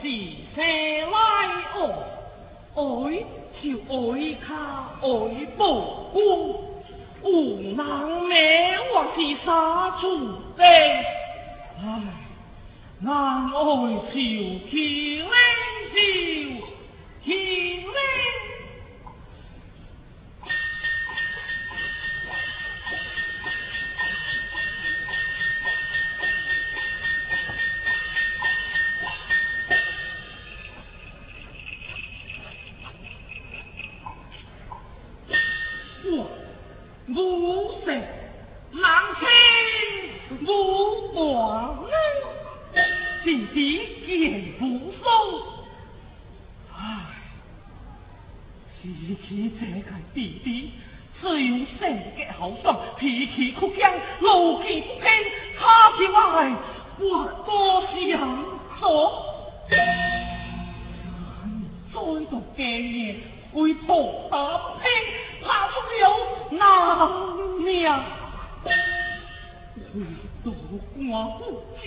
是车拉哦？爱就爱卡爱不光无能灭我是杀出的唉难爱小气微笑脾气这个弟弟，只有性格豪爽，脾气倔强，路见不平，他我外，我多想说，再度见面会破大拼，怕出了难命，唯独寡妇艰。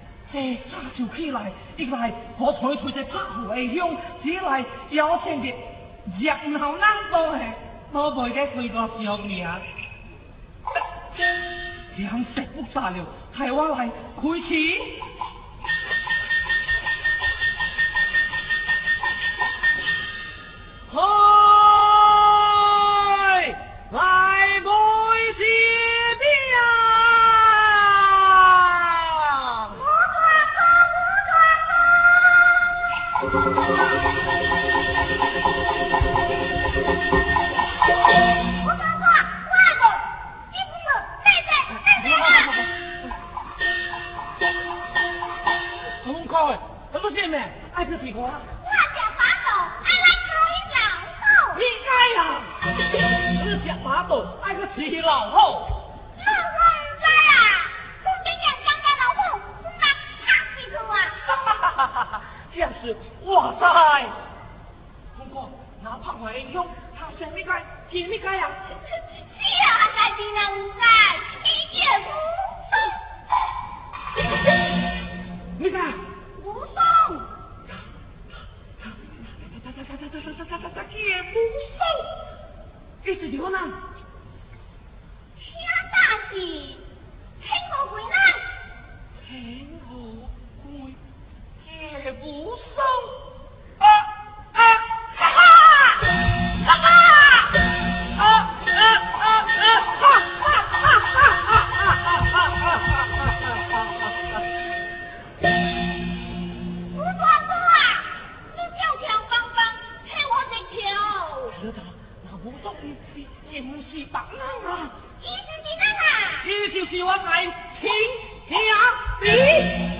这早就起来，一来我采取这拍后英雄，二来邀请的热闹难多的，我袂得几个小命。粮食不炸了，台湾来开始。老黄家呀，怕啊！他，这是什么？我说你你你不是白狼啊你是鸡蛋啊你就是我在天下你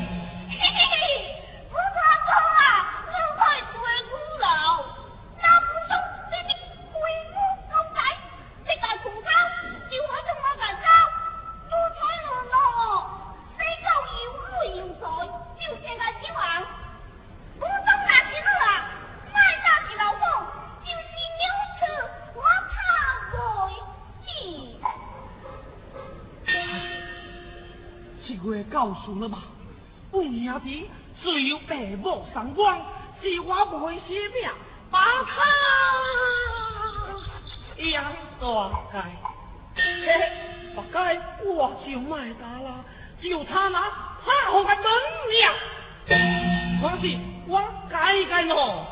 告诉了吧？不娘的，只有白毛上光，是我不会惜命，把他养断开。嘿，不该我就卖他了，就他那怕我的门面。放心，我改改喏。我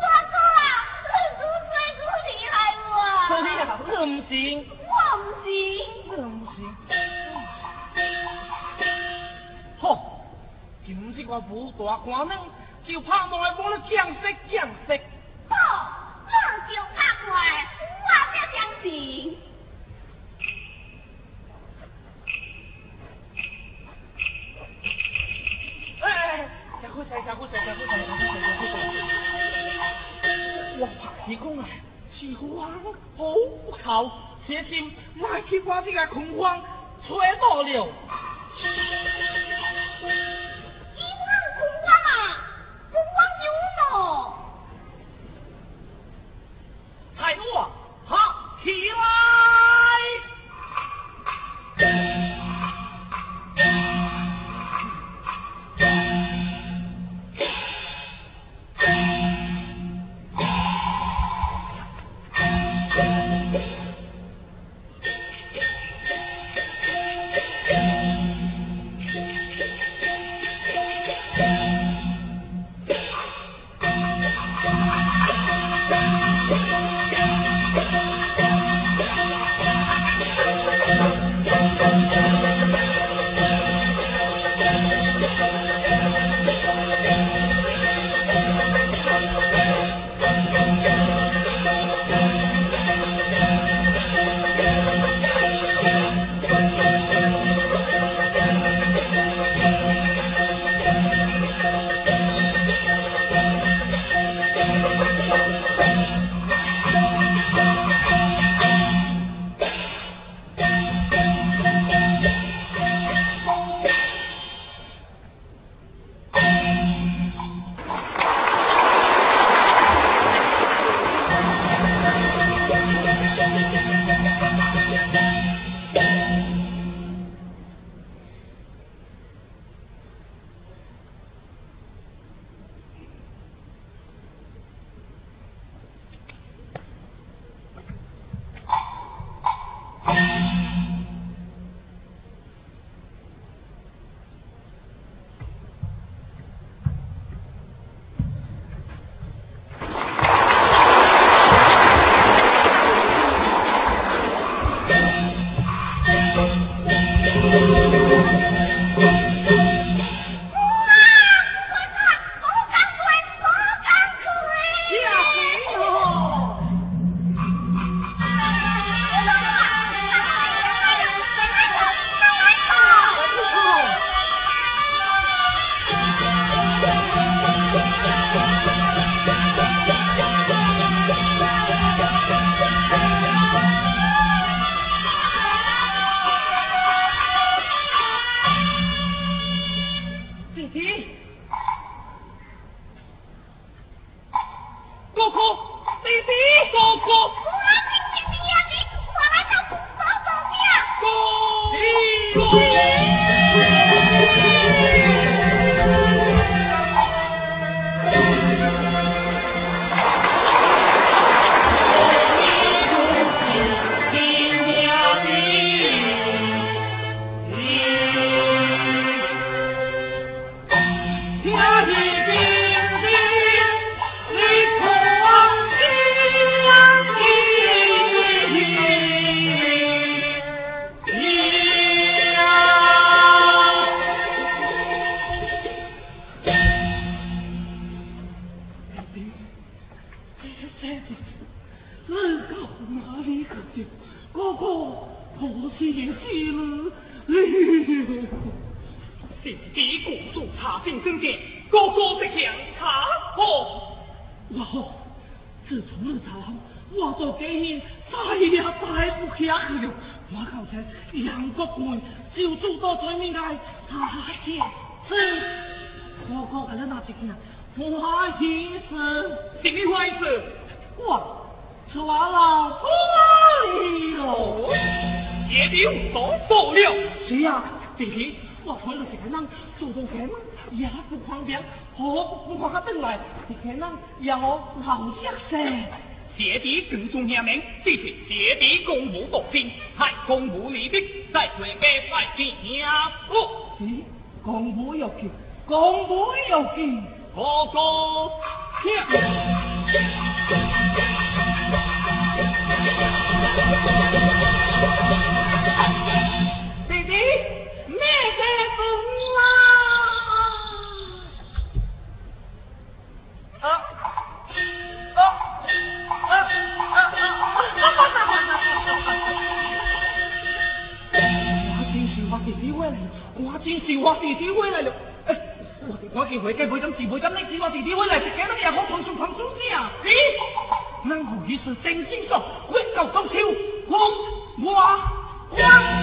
错错了，是猪嘴猪厉害我。哎呀，我唔信。我不行。我唔信。今日我武大官人，就怕我来帮你降色降色。好，我就怕怪，我才相信。哎哎，小虎仔，小虎仔，小虎仔，小虎仔，小虎仔。我怕你讲啊，是皇后不靠，小心卖去把这个恐慌吹到了。查证证件，哥哥的强查破。哇吼！自从你查，我做家人再也待不下去了。我靠才杨国贵就住到对面来查检是我哥给你拿一件花衣裳，什么花衣裳？我穿了破里喽。也有所不了。是呀，弟弟，我穿了这个人，走走开门也不方便，何不我等来？这个人要老些些。谢帝更重下命，这是谢帝公务独行，害公务利弊，在罪该快见下不？咦，公务要紧，公务要紧，哥哥，弟弟，咩在风弟弟回来了，我真是我弟弟回来了。哎，我我见回家会咁事，会咁你是我弟弟回来，是几多人好碰上碰上先啊？咦，那我意思正先说，我到中秋，我我我。